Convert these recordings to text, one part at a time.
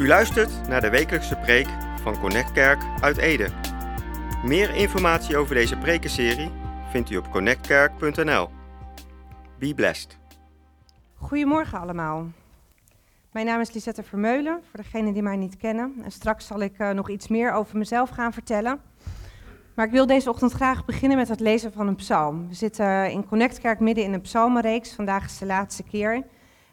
U luistert naar de wekelijkse preek van Connect Kerk uit Ede. Meer informatie over deze prekenserie vindt u op connectkerk.nl. Be blessed. Goedemorgen allemaal. Mijn naam is Lisette Vermeulen, voor degenen die mij niet kennen. En straks zal ik uh, nog iets meer over mezelf gaan vertellen. Maar ik wil deze ochtend graag beginnen met het lezen van een psalm. We zitten in Connectkerk midden in een psalmenreeks. Vandaag is de laatste keer.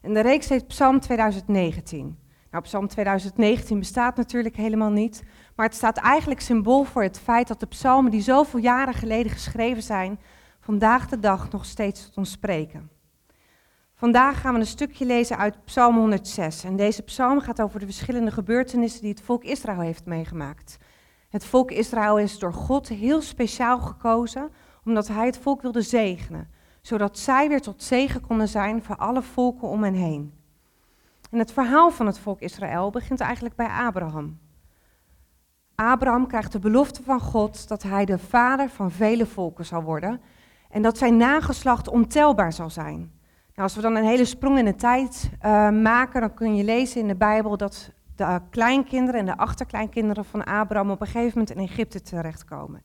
En de reeks heet Psalm 2019. Nou, Psalm 2019 bestaat natuurlijk helemaal niet, maar het staat eigenlijk symbool voor het feit dat de psalmen die zoveel jaren geleden geschreven zijn, vandaag de dag nog steeds tot ons spreken. Vandaag gaan we een stukje lezen uit Psalm 106 en deze psalm gaat over de verschillende gebeurtenissen die het volk Israël heeft meegemaakt. Het volk Israël is door God heel speciaal gekozen omdat hij het volk wilde zegenen, zodat zij weer tot zegen konden zijn voor alle volken om hen heen. En het verhaal van het volk Israël begint eigenlijk bij Abraham. Abraham krijgt de belofte van God dat hij de vader van vele volken zal worden en dat zijn nageslacht ontelbaar zal zijn. Nou, als we dan een hele sprong in de tijd uh, maken, dan kun je lezen in de Bijbel dat de kleinkinderen en de achterkleinkinderen van Abraham op een gegeven moment in Egypte terechtkomen.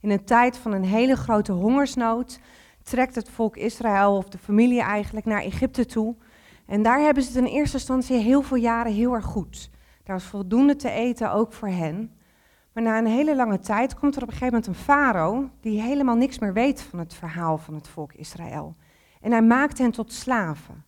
In een tijd van een hele grote hongersnood trekt het volk Israël, of de familie eigenlijk, naar Egypte toe. En daar hebben ze het in eerste instantie heel veel jaren heel erg goed. Daar was voldoende te eten, ook voor hen. Maar na een hele lange tijd komt er op een gegeven moment een farao die helemaal niks meer weet van het verhaal van het volk Israël. En hij maakt hen tot slaven.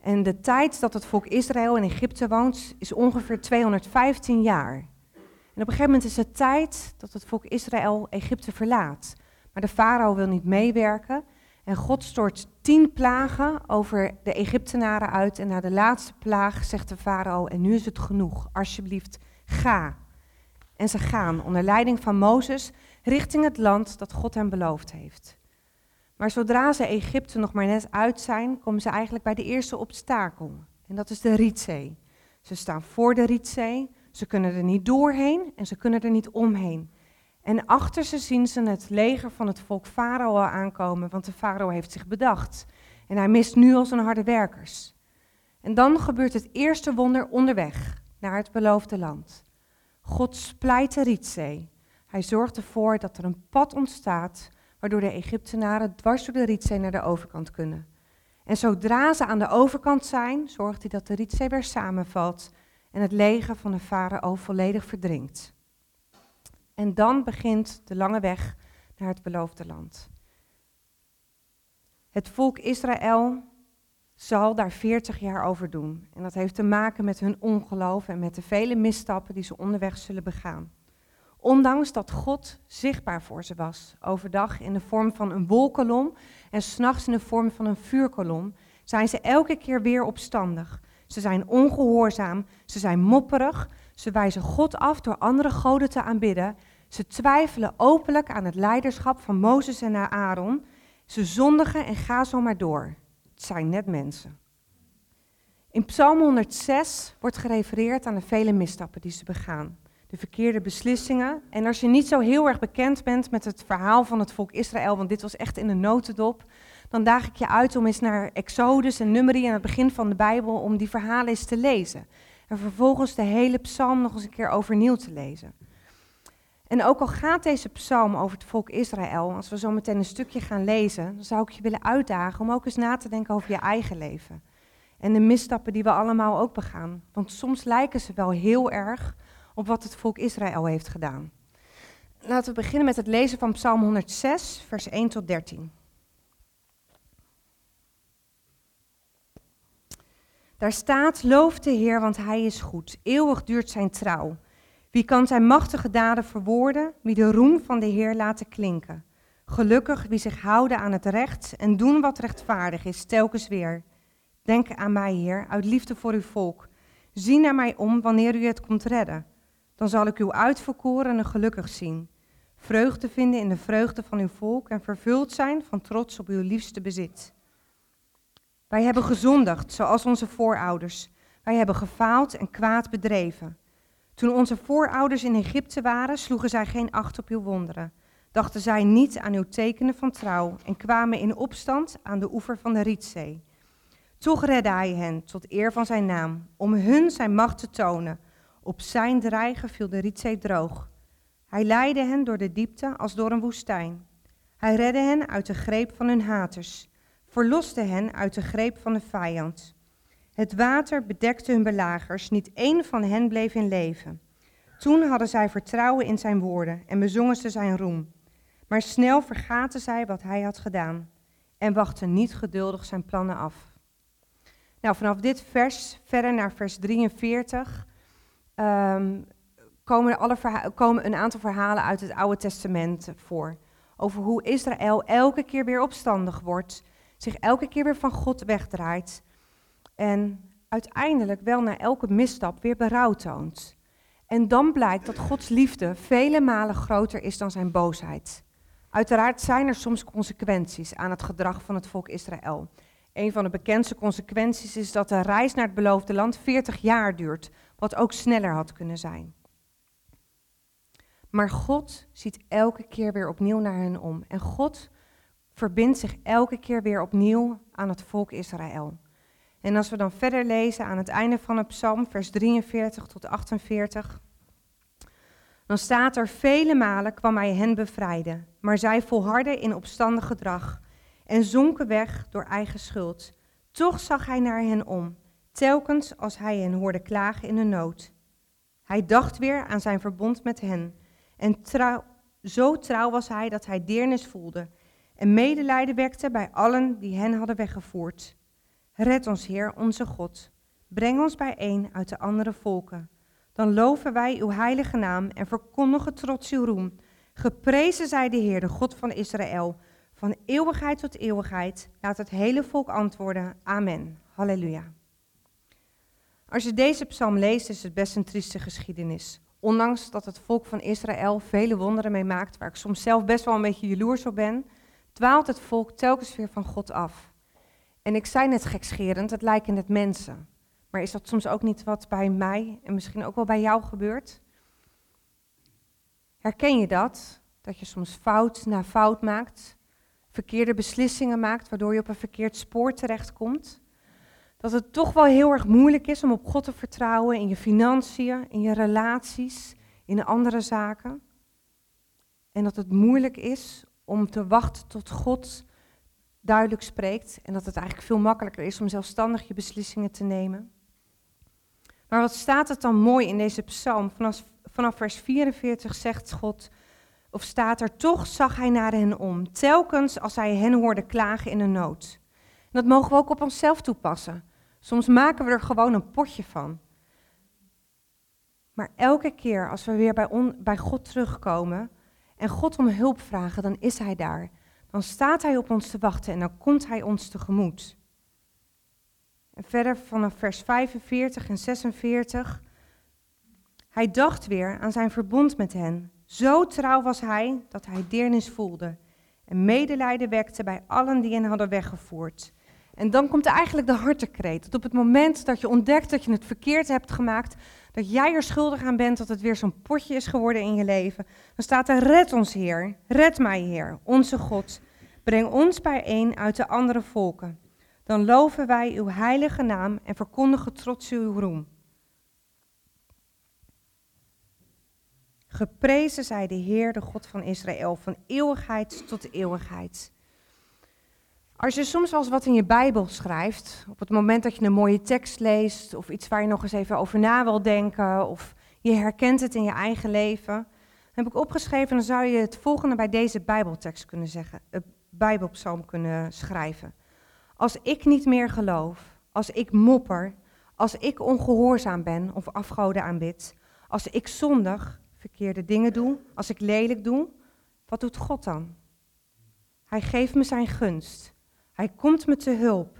En de tijd dat het volk Israël in Egypte woont is ongeveer 215 jaar. En op een gegeven moment is het tijd dat het volk Israël Egypte verlaat. Maar de farao wil niet meewerken en God stort tien plagen over de Egyptenaren uit. En na de laatste plaag zegt de farao, en nu is het genoeg, alsjeblieft, ga. En ze gaan onder leiding van Mozes richting het land dat God hen beloofd heeft. Maar zodra ze Egypte nog maar net uit zijn, komen ze eigenlijk bij de eerste obstakel. En dat is de Rietzee. Ze staan voor de Rietzee, ze kunnen er niet doorheen en ze kunnen er niet omheen. En achter ze zien ze het leger van het volk Farao aankomen, want de Farao heeft zich bedacht. En hij mist nu al zijn harde werkers. En dan gebeurt het eerste wonder onderweg naar het beloofde land. God splijt de Rietzee. Hij zorgt ervoor dat er een pad ontstaat, waardoor de Egyptenaren dwars door de Rietzee naar de overkant kunnen. En zodra ze aan de overkant zijn, zorgt hij dat de Rietzee weer samenvalt en het leger van de farao volledig verdrinkt. En dan begint de lange weg naar het beloofde land. Het volk Israël zal daar 40 jaar over doen. En dat heeft te maken met hun ongeloof en met de vele misstappen die ze onderweg zullen begaan. Ondanks dat God zichtbaar voor ze was, overdag in de vorm van een wolkolom en s'nachts in de vorm van een vuurkolom, zijn ze elke keer weer opstandig. Ze zijn ongehoorzaam, ze zijn mopperig, ze wijzen God af door andere goden te aanbidden. Ze twijfelen openlijk aan het leiderschap van Mozes en Aaron. Ze zondigen en gaan zo maar door. Het zijn net mensen. In Psalm 106 wordt gerefereerd aan de vele misstappen die ze begaan. De verkeerde beslissingen. En als je niet zo heel erg bekend bent met het verhaal van het volk Israël, want dit was echt in de notendop, dan daag ik je uit om eens naar Exodus en Numeri aan het begin van de Bijbel, om die verhalen eens te lezen. En vervolgens de hele psalm nog eens een keer overnieuw te lezen. En ook al gaat deze psalm over het volk Israël, als we zo meteen een stukje gaan lezen, dan zou ik je willen uitdagen om ook eens na te denken over je eigen leven. En de misstappen die we allemaal ook begaan. Want soms lijken ze wel heel erg op wat het volk Israël heeft gedaan. Laten we beginnen met het lezen van Psalm 106, vers 1 tot 13. Daar staat: Loof de Heer, want Hij is goed. Eeuwig duurt zijn trouw. Wie kan zijn machtige daden verwoorden? Wie de roem van de Heer laten klinken? Gelukkig wie zich houden aan het recht en doen wat rechtvaardig is, telkens weer. Denk aan mij, Heer, uit liefde voor uw volk. Zie naar mij om wanneer u het komt redden. Dan zal ik uw uitverkorenen gelukkig zien. Vreugde vinden in de vreugde van uw volk en vervuld zijn van trots op uw liefste bezit. Wij hebben gezondigd, zoals onze voorouders. Wij hebben gefaald en kwaad bedreven. Toen onze voorouders in Egypte waren, sloegen zij geen acht op uw wonderen. Dachten zij niet aan uw tekenen van trouw en kwamen in opstand aan de oever van de Rietzee. Toch redde hij hen tot eer van zijn naam, om hun zijn macht te tonen, Op zijn dreigen viel de Rietzee droog. Hij leidde hen door de diepte als door een woestijn. Hij redde hen uit de greep van hun haters, verloste hen uit de greep van de vijand. Het water bedekte hun belagers, niet één van hen bleef in leven. Toen hadden zij vertrouwen in zijn woorden en bezongen ze zijn roem. Maar snel vergaten zij wat hij had gedaan en wachten niet geduldig zijn plannen af. Nou, vanaf dit vers verder naar vers 43 um, komen, alle komen een aantal verhalen uit het Oude Testament voor. Over hoe Israël elke keer weer opstandig wordt, zich elke keer weer van God wegdraait en uiteindelijk wel na elke misstap weer berouw toont. En dan blijkt dat Gods liefde vele malen groter is dan zijn boosheid. Uiteraard zijn er soms consequenties aan het gedrag van het volk Israël. Een van de bekendste consequenties is dat de reis naar het beloofde land 40 jaar duurt, wat ook sneller had kunnen zijn. Maar God ziet elke keer weer opnieuw naar hen om. En God verbindt zich elke keer weer opnieuw aan het volk Israël. En als we dan verder lezen aan het einde van het psalm, vers 43 tot 48, dan staat er, vele malen kwam hij hen bevrijden, maar zij volharden in opstandig gedrag en zonken weg door eigen schuld. Toch zag hij naar hen om, telkens als hij hen hoorde klagen in hun nood. Hij dacht weer aan zijn verbond met hen en trouw, zo trouw was hij dat hij deernis voelde en medelijden wekte bij allen die hen hadden weggevoerd. Red ons, Heer, onze God. Breng ons bijeen uit de andere volken. Dan loven wij uw heilige naam en verkondigen trots uw roem. Geprezen zij de Heer, de God van Israël, van eeuwigheid tot eeuwigheid. Laat het hele volk antwoorden. Amen. Halleluja. Als je deze psalm leest, is het best een trieste geschiedenis. Ondanks dat het volk van Israël vele wonderen mee maakt, waar ik soms zelf best wel een beetje jaloers op ben, dwaalt het volk telkens weer van God af. En ik zei net gekscherend, het lijken net mensen. Maar is dat soms ook niet wat bij mij en misschien ook wel bij jou gebeurt? Herken je dat? Dat je soms fout na fout maakt, verkeerde beslissingen maakt, waardoor je op een verkeerd spoor terechtkomt? Dat het toch wel heel erg moeilijk is om op God te vertrouwen in je financiën, in je relaties, in andere zaken. En dat het moeilijk is om te wachten tot God duidelijk spreekt en dat het eigenlijk veel makkelijker is om zelfstandig je beslissingen te nemen. Maar wat staat het dan mooi in deze psalm? Vanaf, vanaf vers 44 zegt God, of staat er, toch zag hij naar hen om, telkens als hij hen hoorde klagen in een nood. Dat mogen we ook op onszelf toepassen. Soms maken we er gewoon een potje van. Maar elke keer als we weer bij, bij God terugkomen en God om hulp vragen, dan is Hij daar. Dan staat Hij op ons te wachten en dan komt Hij ons tegemoet. En verder vanaf vers 45 en 46. Hij dacht weer aan zijn verbond met hen. Zo trouw was hij dat hij deernis voelde en medelijden wekte bij allen die hen hadden weggevoerd. En dan komt eigenlijk de hartekreet. Dat op het moment dat je ontdekt dat je het verkeerd hebt gemaakt, dat jij er schuldig aan bent dat het weer zo'n potje is geworden in je leven, dan staat er: Red ons, Heer. Red mij, Heer, onze God. Breng ons bijeen uit de andere volken. Dan loven wij uw heilige naam en verkondigen trots uw roem. Geprezen zij de Heer, de God van Israël, van eeuwigheid tot eeuwigheid. Als je soms wel eens wat in je Bijbel schrijft, op het moment dat je een mooie tekst leest, of iets waar je nog eens even over na wil denken, of je herkent het in je eigen leven, dan heb ik opgeschreven, dan zou je het volgende bij deze Bijbeltekst kunnen zeggen, een Bijbelpsalm kunnen schrijven. Als ik niet meer geloof, als ik mopper, als ik ongehoorzaam ben of afgoden aanbid, als ik zondig, verkeerde dingen doe, als ik lelijk doe, wat doet God dan? Hij geeft me zijn gunst. Hij komt me te hulp.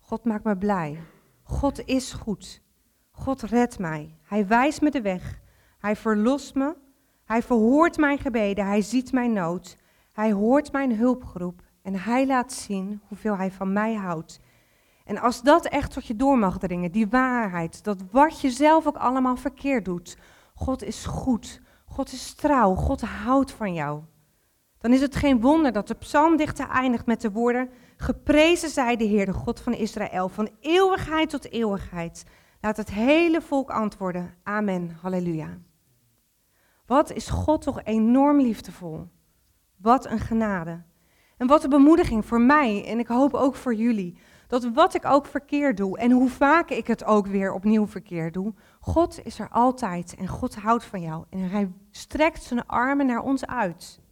God maakt me blij. God is goed. God redt mij. Hij wijst me de weg. Hij verlost me. Hij verhoort mijn gebeden. Hij ziet mijn nood. Hij hoort mijn hulpgroep. En hij laat zien hoeveel hij van mij houdt. En als dat echt tot je door mag dringen, die waarheid, dat wat je zelf ook allemaal verkeerd doet, God is goed, God is trouw, God houdt van jou. Dan is het geen wonder dat de psalmdichter eindigt met de woorden, geprezen zij de Heer, de God van Israël, van eeuwigheid tot eeuwigheid. Laat het hele volk antwoorden, amen, halleluja. Wat is God toch enorm liefdevol. Wat een genade. En wat een bemoediging voor mij en ik hoop ook voor jullie. Dat wat ik ook verkeerd doe en hoe vaak ik het ook weer opnieuw verkeerd doe, God is er altijd en God houdt van jou en hij strekt zijn armen naar ons uit.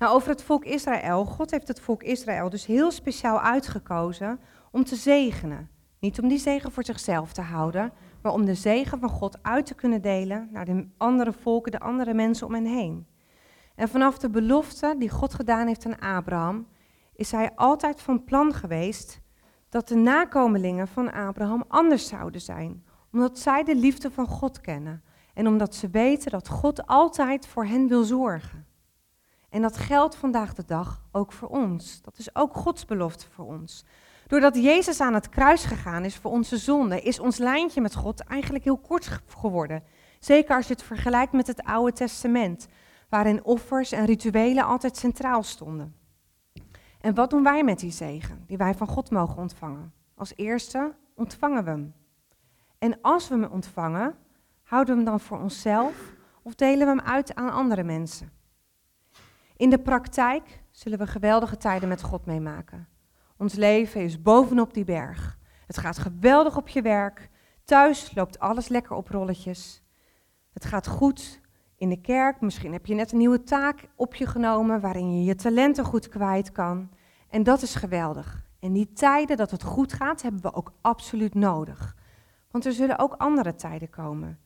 Nou, over het volk Israël. God heeft het volk Israël dus heel speciaal uitgekozen om te zegenen. Niet om die zegen voor zichzelf te houden, maar om de zegen van God uit te kunnen delen naar de andere volken, de andere mensen om hen heen. En vanaf de belofte die God gedaan heeft aan Abraham, is hij altijd van plan geweest dat de nakomelingen van Abraham anders zouden zijn, omdat zij de liefde van God kennen en omdat ze weten dat God altijd voor hen wil zorgen. En dat geldt vandaag de dag ook voor ons. Dat is ook Gods belofte voor ons. Doordat Jezus aan het kruis gegaan is voor onze zonde, is ons lijntje met God eigenlijk heel kort geworden. Zeker als je het vergelijkt met het Oude Testament, waarin offers en rituelen altijd centraal stonden. En wat doen wij met die zegen die wij van God mogen ontvangen? Als eerste ontvangen we hem. En als we hem ontvangen, houden we hem dan voor onszelf of delen we hem uit aan andere mensen? In de praktijk zullen we geweldige tijden met God meemaken. Ons leven is bovenop die berg. Het gaat geweldig op je werk. Thuis loopt alles lekker op rolletjes. Het gaat goed in de kerk. Misschien heb je net een nieuwe taak op je genomen waarin je je talenten goed kwijt kan. En dat is geweldig. En die tijden dat het goed gaat, hebben we ook absoluut nodig. Want er zullen ook andere tijden komen.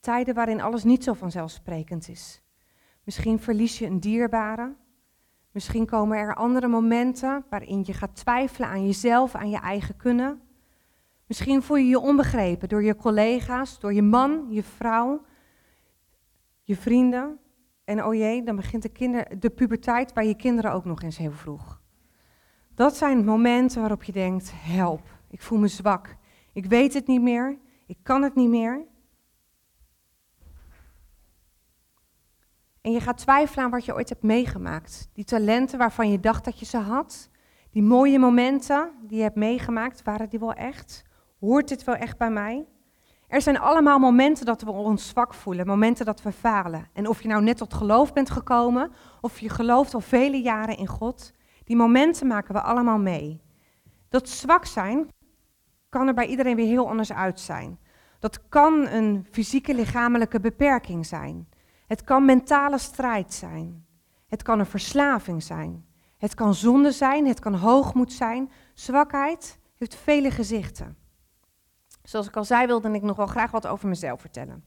Tijden waarin alles niet zo vanzelfsprekend is. Misschien verlies je een dierbare. Misschien komen er andere momenten waarin je gaat twijfelen aan jezelf, aan je eigen kunnen. Misschien voel je je onbegrepen door je collega's, door je man, je vrouw, je vrienden. En oh jee, dan begint de, kinder, de puberteit bij je kinderen ook nog eens heel vroeg. Dat zijn momenten waarop je denkt, help, ik voel me zwak. Ik weet het niet meer, ik kan het niet meer. En je gaat twijfelen aan wat je ooit hebt meegemaakt. Die talenten waarvan je dacht dat je ze had. Die mooie momenten die je hebt meegemaakt, waren die wel echt? Hoort dit wel echt bij mij? Er zijn allemaal momenten dat we ons zwak voelen, momenten dat we falen. En of je nou net tot geloof bent gekomen, of je gelooft al vele jaren in God, die momenten maken we allemaal mee. Dat zwak zijn kan er bij iedereen weer heel anders uit zijn. Dat kan een fysieke lichamelijke beperking zijn. Het kan mentale strijd zijn. Het kan een verslaving zijn. Het kan zonde zijn, het kan hoogmoed zijn. Zwakheid heeft vele gezichten. Zoals ik al zei, wilde ik nog wel graag wat over mezelf vertellen.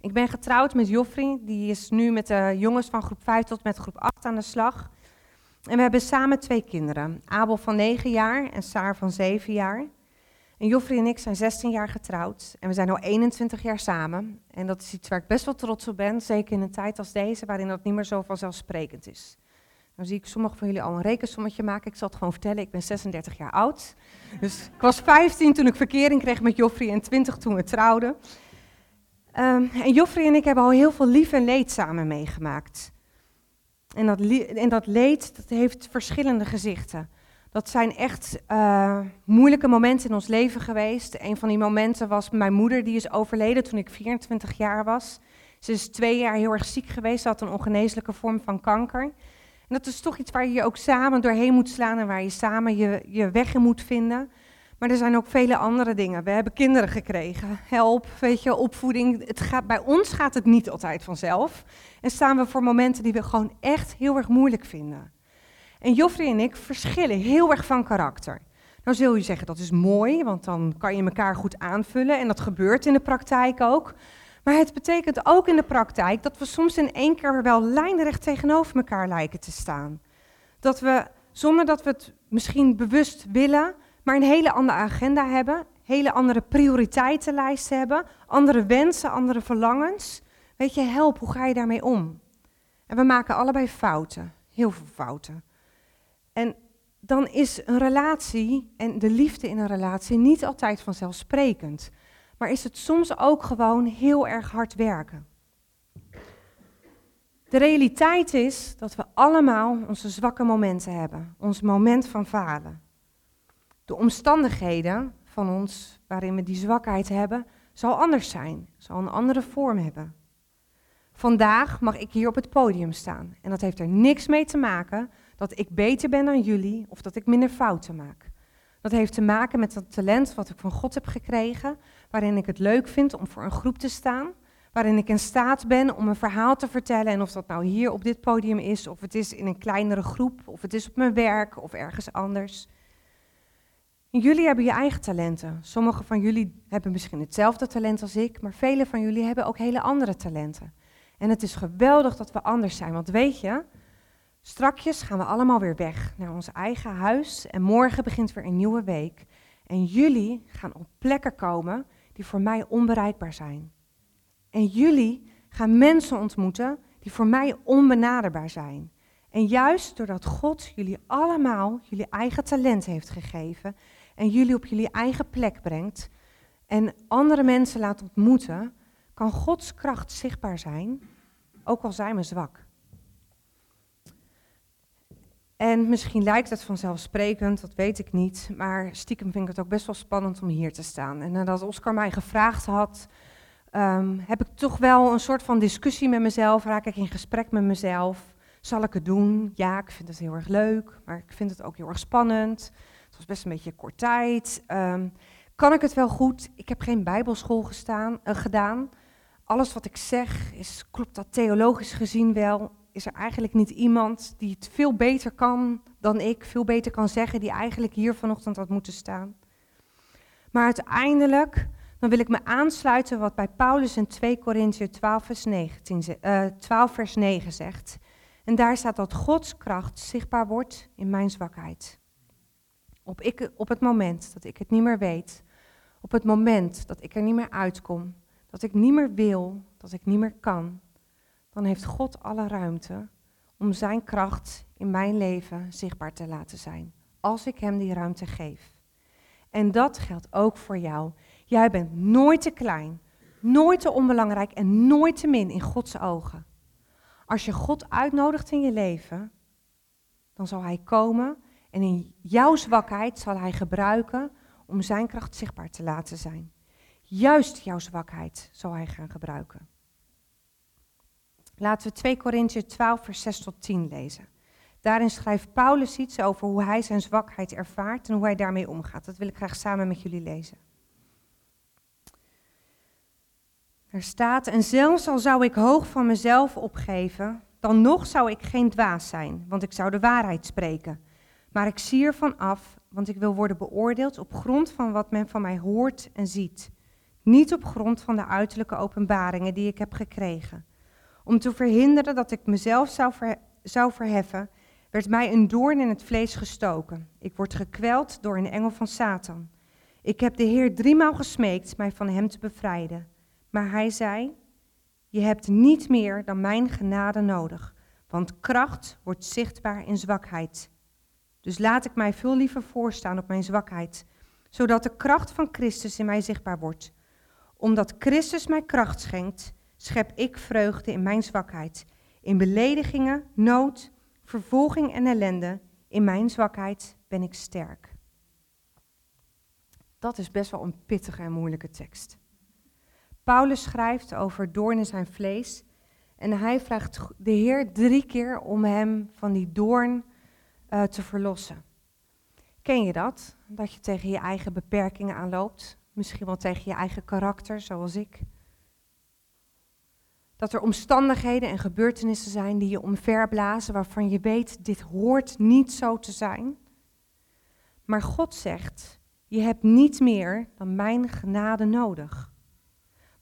Ik ben getrouwd met Joffrey, die is nu met de jongens van groep 5 tot met groep 8 aan de slag. En we hebben samen twee kinderen, Abel van 9 jaar en Saar van 7 jaar. En Joffrey en ik zijn 16 jaar getrouwd en we zijn al 21 jaar samen. En dat is iets waar ik best wel trots op ben, zeker in een tijd als deze, waarin dat niet meer zo vanzelfsprekend is. Dan zie ik sommigen van jullie al een rekensommetje maken. Ik zal het gewoon vertellen, ik ben 36 jaar oud. Dus ik was 15 toen ik verkering kreeg met Joffrey en 20 toen we trouwden. Um, en Joffrey en ik hebben al heel veel lief en leed samen meegemaakt. En dat, en dat leed dat heeft verschillende gezichten. Dat zijn echt uh, moeilijke momenten in ons leven geweest. Een van die momenten was mijn moeder, die is overleden toen ik 24 jaar was. Ze is twee jaar heel erg ziek geweest, ze had een ongeneeslijke vorm van kanker. En dat is toch iets waar je je ook samen doorheen moet slaan en waar je samen je, je weg in moet vinden. Maar er zijn ook vele andere dingen. We hebben kinderen gekregen, help, weet je, opvoeding. Het gaat, bij ons gaat het niet altijd vanzelf. En staan we voor momenten die we gewoon echt heel erg moeilijk vinden. En Joffrey en ik verschillen heel erg van karakter. Nou zul je zeggen, dat is mooi, want dan kan je elkaar goed aanvullen. En dat gebeurt in de praktijk ook. Maar het betekent ook in de praktijk dat we soms in één keer wel lijnrecht tegenover elkaar lijken te staan. Dat we, zonder dat we het misschien bewust willen, maar een hele andere agenda hebben, hele andere prioriteitenlijst hebben, andere wensen, andere verlangens. Weet je, help, hoe ga je daarmee om? En we maken allebei fouten, heel veel fouten. En dan is een relatie en de liefde in een relatie niet altijd vanzelfsprekend. Maar is het soms ook gewoon heel erg hard werken. De realiteit is dat we allemaal onze zwakke momenten hebben, ons moment van falen. De omstandigheden van ons waarin we die zwakheid hebben, zal anders zijn, zal een andere vorm hebben. Vandaag mag ik hier op het podium staan en dat heeft er niks mee te maken dat ik beter ben dan jullie of dat ik minder fouten maak. Dat heeft te maken met het talent wat ik van God heb gekregen, waarin ik het leuk vind om voor een groep te staan, waarin ik in staat ben om een verhaal te vertellen. En of dat nou hier op dit podium is, of het is in een kleinere groep, of het is op mijn werk of ergens anders. jullie hebben je eigen talenten. Sommigen van jullie hebben misschien hetzelfde talent als ik, maar vele van jullie hebben ook hele andere talenten. En het is geweldig dat we anders zijn, want weet je, strakjes gaan we allemaal weer weg naar ons eigen huis en morgen begint weer een nieuwe week. En jullie gaan op plekken komen die voor mij onbereikbaar zijn. En jullie gaan mensen ontmoeten die voor mij onbenaderbaar zijn. En juist doordat God jullie allemaal jullie eigen talent heeft gegeven en jullie op jullie eigen plek brengt en andere mensen laat ontmoeten, kan Gods kracht zichtbaar zijn, ook al zijn we zwak. En misschien lijkt het vanzelfsprekend, dat weet ik niet, maar stiekem vind ik het ook best wel spannend om hier te staan. En nadat Oscar mij gevraagd had, um, heb ik toch wel een soort van discussie met mezelf, raak ik in gesprek met mezelf. Zal ik het doen? Ja, ik vind het heel erg leuk, maar ik vind het ook heel erg spannend. Het was best een beetje kort tijd. Um, kan ik het wel goed? Ik heb geen bijbelschool gestaan, uh, gedaan. Alles wat ik zeg, is, klopt dat theologisch gezien wel? Is er eigenlijk niet iemand die het veel beter kan dan ik, veel beter kan zeggen, die eigenlijk hier vanochtend had moeten staan? Maar uiteindelijk dan wil ik me aansluiten wat bij Paulus in 2 Korinthe 12 vers, 19, uh, 12 vers 9 zegt. En daar staat dat Gods kracht zichtbaar wordt in mijn zwakheid. Op, ik, op het moment dat ik het niet meer weet, op het moment dat ik er niet meer uitkom, dat ik niet meer wil, dat ik niet meer kan, dan heeft God alle ruimte om zijn kracht in mijn leven zichtbaar te laten zijn. Als ik hem die ruimte geef. En dat geldt ook voor jou. Jij bent nooit te klein, nooit te onbelangrijk en nooit te min in Gods ogen. Als je God uitnodigt in je leven, dan zal Hij komen en in jouw zwakheid zal Hij gebruiken om Zijn kracht zichtbaar te laten zijn. Juist jouw zwakheid zal Hij gaan gebruiken. Laten we 2 Korinthe 12, vers 6 tot 10 lezen. Daarin schrijft Paulus iets over hoe hij zijn zwakheid ervaart en hoe hij daarmee omgaat. Dat wil ik graag samen met jullie lezen. Er staat, en zelfs al zou ik hoog van mezelf opgeven, dan nog zou ik geen dwaas zijn, want ik zou de waarheid spreken. Maar ik zie ervan af, want ik wil worden beoordeeld op grond van wat men van mij hoort en ziet. Niet op grond van de uiterlijke openbaringen die ik heb gekregen. Om te verhinderen dat ik mezelf zou, zou verheffen, werd mij een doorn in het vlees gestoken. Ik word gekweld door een engel van Satan. Ik heb de Heer driemaal gesmeekt mij van hem te bevrijden. Maar hij zei: Je hebt niet meer dan mijn genade nodig, want kracht wordt zichtbaar in zwakheid. Dus laat ik mij veel liever voorstaan op mijn zwakheid, zodat de kracht van Christus in mij zichtbaar wordt. Omdat Christus mij kracht schenkt, schep ik vreugde in mijn zwakheid, in beledigingen, nood, vervolging en ellende. In mijn zwakheid ben ik sterk. Dat is best wel een pittige en moeilijke tekst. Paulus schrijft over doorn in zijn vlees. En hij vraagt de Heer drie keer om hem van die doorn uh, te verlossen. Ken je dat? Dat je tegen je eigen beperkingen aanloopt? Misschien wel tegen je eigen karakter, zoals ik. Dat er omstandigheden en gebeurtenissen zijn die je omverblazen, waarvan je weet, dit hoort niet zo te zijn. Maar God zegt, je hebt niet meer dan mijn genade nodig.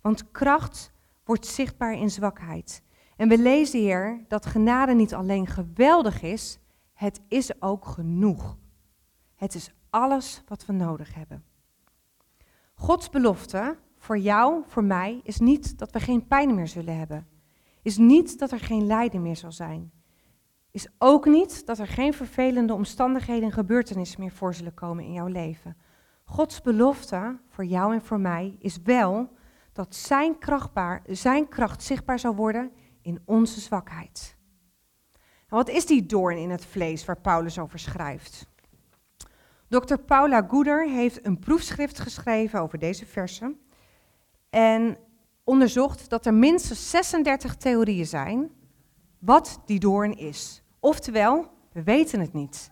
Want kracht wordt zichtbaar in zwakheid. En we lezen hier dat genade niet alleen geweldig is, het is ook genoeg. Het is alles wat we nodig hebben. Gods belofte voor jou, voor mij, is niet dat we geen pijn meer zullen hebben. Is niet dat er geen lijden meer zal zijn. Is ook niet dat er geen vervelende omstandigheden en gebeurtenissen meer voor zullen komen in jouw leven. Gods belofte voor jou en voor mij is wel dat zijn, krachtbaar, zijn kracht zichtbaar zal worden in onze zwakheid. wat is die doorn in het vlees waar Paulus over schrijft? Dr. Paula Goeder heeft een proefschrift geschreven over deze versen en onderzocht dat er minstens 36 theorieën zijn wat die doorn is. Oftewel, we weten het niet.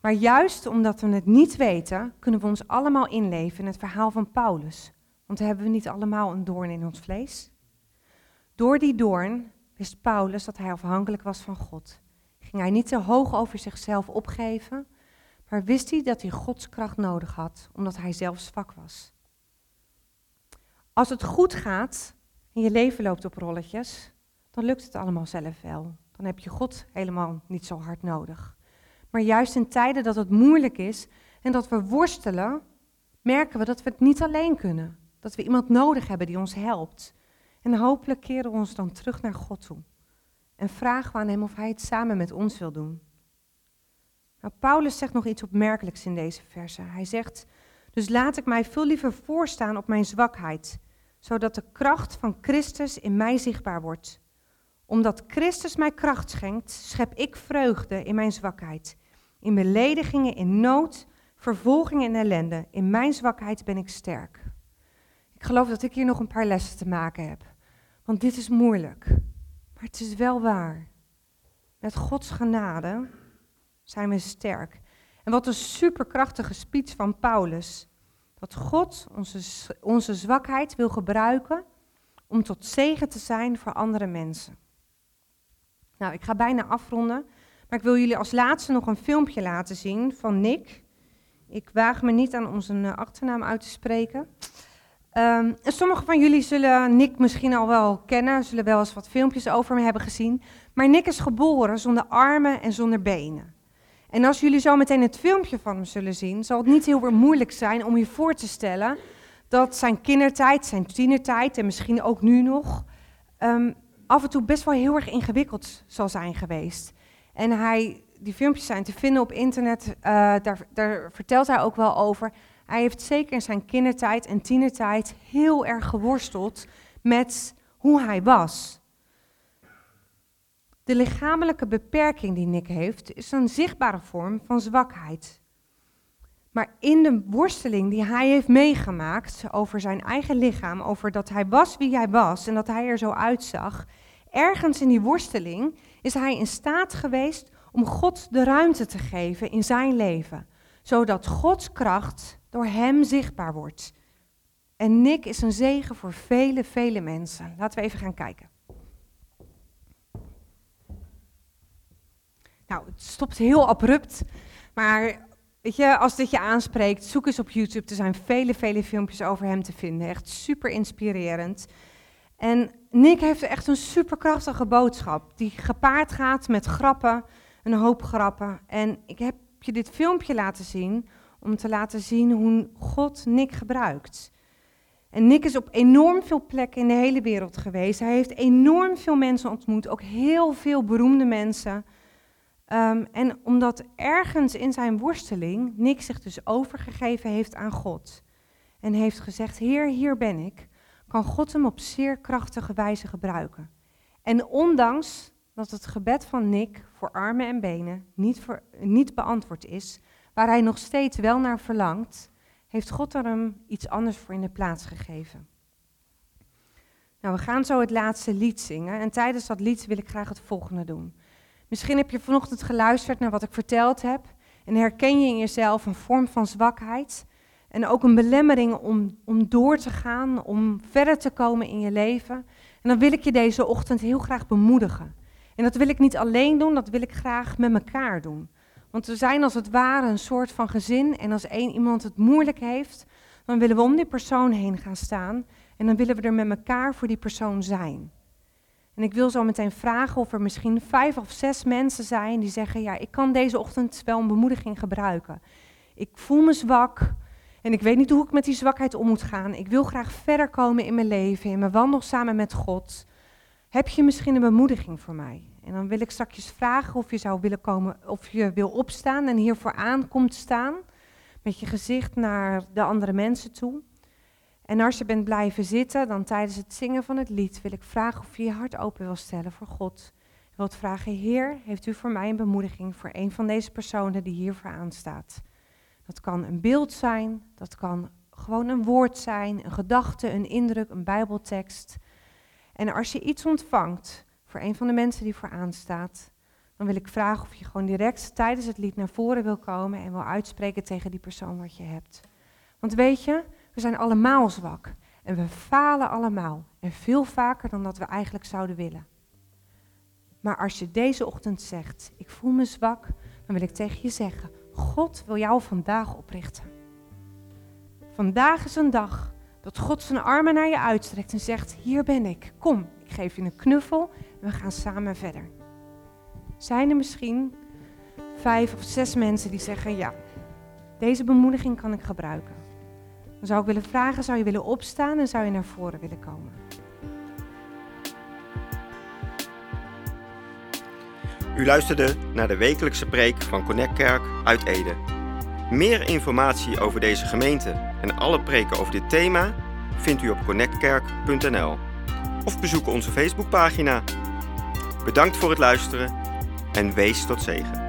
Maar juist omdat we het niet weten, kunnen we ons allemaal inleven in het verhaal van Paulus. Want hebben we niet allemaal een doorn in ons vlees? Door die doorn wist Paulus dat hij afhankelijk was van God. Ging hij niet te hoog over zichzelf opgeven, maar wist hij dat hij Gods kracht nodig had, omdat hij zelf zwak was. Als het goed gaat en je leven loopt op rolletjes, dan lukt het allemaal zelf wel. Dan heb je God helemaal niet zo hard nodig. Maar juist in tijden dat het moeilijk is en dat we worstelen, merken we dat we het niet alleen kunnen. Dat we iemand nodig hebben die ons helpt. En hopelijk keren we ons dan terug naar God toe. En vragen we aan Hem of Hij het samen met ons wil doen. Nou, Paulus zegt nog iets opmerkelijks in deze verse. Hij zegt, dus laat ik mij veel liever voorstaan op mijn zwakheid, zodat de kracht van Christus in mij zichtbaar wordt. Omdat Christus mij kracht schenkt, schep ik vreugde in mijn zwakheid. In beledigingen, in nood, vervolging en ellende. In mijn zwakheid ben ik sterk. Ik geloof dat ik hier nog een paar lessen te maken heb. Want dit is moeilijk. Maar het is wel waar. Met Gods genade zijn we sterk. En wat een superkrachtige speech van Paulus. Dat God onze, onze zwakheid wil gebruiken om tot zegen te zijn voor andere mensen. Nou, ik ga bijna afronden, maar ik wil jullie als laatste nog een filmpje laten zien van Nick. Ik waag me niet aan om zijn eh, achternaam uit te spreken. Um, sommigen van jullie zullen Nick misschien al wel kennen, zullen wel eens wat filmpjes over hem hebben gezien. Maar Nick is geboren zonder armen en zonder benen. En als jullie zo meteen het filmpje van hem zullen zien, zal het niet heel erg moeilijk zijn om je voor te stellen dat zijn kindertijd, zijn tienertijd en misschien ook nu nog, um, af en toe best wel heel erg ingewikkeld zal zijn geweest. En hij, die filmpjes zijn te vinden op internet, uh, daar, daar vertelt hij ook wel over. Hij heeft zeker in zijn kindertijd en tienertijd heel erg geworsteld met hoe hij was. De lichamelijke beperking die Nick heeft, is een zichtbare vorm van zwakheid. Maar in de worsteling die hij heeft meegemaakt over zijn eigen lichaam, over dat hij was wie hij was en dat hij er zo uitzag, ergens in die worsteling is hij in staat geweest om God de ruimte te geven in zijn leven, zodat Gods kracht door hem zichtbaar wordt. En Nick is een zegen voor vele, vele mensen. Laten we even gaan kijken. Nou, het stopt heel abrupt, maar weet je, als dit je aanspreekt, zoek eens op YouTube. Er zijn vele, vele filmpjes over hem te vinden. Echt super inspirerend. En Nick heeft echt een superkrachtige boodschap, die gepaard gaat met grappen, een hoop grappen. En ik heb je dit filmpje laten zien om te laten zien hoe God Nick gebruikt. En Nick is op enorm veel plekken in de hele wereld geweest. Hij heeft enorm veel mensen ontmoet, ook heel veel beroemde mensen. Um, en omdat ergens in zijn worsteling Nick zich dus overgegeven heeft aan God. En heeft gezegd, Heer, hier ben ik, kan God hem op zeer krachtige wijze gebruiken. En ondanks dat het gebed van Nick voor armen en benen niet, voor, niet beantwoord is, waar hij nog steeds wel naar verlangt, heeft God er hem iets anders voor in de plaats gegeven. Nou, we gaan zo het laatste lied zingen en tijdens dat lied wil ik graag het volgende doen. Misschien heb je vanochtend geluisterd naar wat ik verteld heb en herken je in jezelf een vorm van zwakheid en ook een belemmering om, om door te gaan, om verder te komen in je leven. En dan wil ik je deze ochtend heel graag bemoedigen. En dat wil ik niet alleen doen, dat wil ik graag met elkaar doen. Want we zijn als het ware een soort van gezin en als één iemand het moeilijk heeft, dan willen we om die persoon heen gaan staan en dan willen we er met elkaar voor die persoon zijn. En ik wil zo meteen vragen of er misschien vijf of zes mensen zijn die zeggen, ja, ik kan deze ochtend wel een bemoediging gebruiken. Ik voel me zwak en ik weet niet hoe ik met die zwakheid om moet gaan. Ik wil graag verder komen in mijn leven, in mijn wandel samen met God. Heb je misschien een bemoediging voor mij? En dan wil ik straks vragen of je zou willen komen, of je wil opstaan en hier vooraan komt staan. Met je gezicht naar de andere mensen toe. En als je bent blijven zitten, dan tijdens het zingen van het lied wil ik vragen of je je hart open wil stellen voor God. Je wilt vragen, Heer, heeft u voor mij een bemoediging voor een van deze personen die hier vooraan staat? Dat kan een beeld zijn, dat kan gewoon een woord zijn, een gedachte, een indruk, een bijbeltekst. En als je iets ontvangt voor een van de mensen die vooraan staat, dan wil ik vragen of je gewoon direct tijdens het lied naar voren wil komen en wil uitspreken tegen die persoon wat je hebt. Want weet je, we zijn allemaal zwak en we falen allemaal en veel vaker dan dat we eigenlijk zouden willen. Maar als je deze ochtend zegt, ik voel me zwak, dan wil ik tegen je zeggen, God wil jou vandaag oprichten. Vandaag is een dag dat God zijn armen naar je uitstrekt en zegt, hier ben ik, kom, ik geef je een knuffel en we gaan samen verder. Zijn er misschien vijf of zes mensen die zeggen, ja, deze bemoediging kan ik gebruiken. Dan zou ik willen vragen, zou je willen opstaan en zou je naar voren willen komen? U luisterde naar de wekelijkse preek van Connect Kerk uit Ede. Meer informatie over deze gemeente en alle preken over dit thema vindt u op connectkerk.nl of bezoek onze Facebookpagina. Bedankt voor het luisteren en wees tot zegen.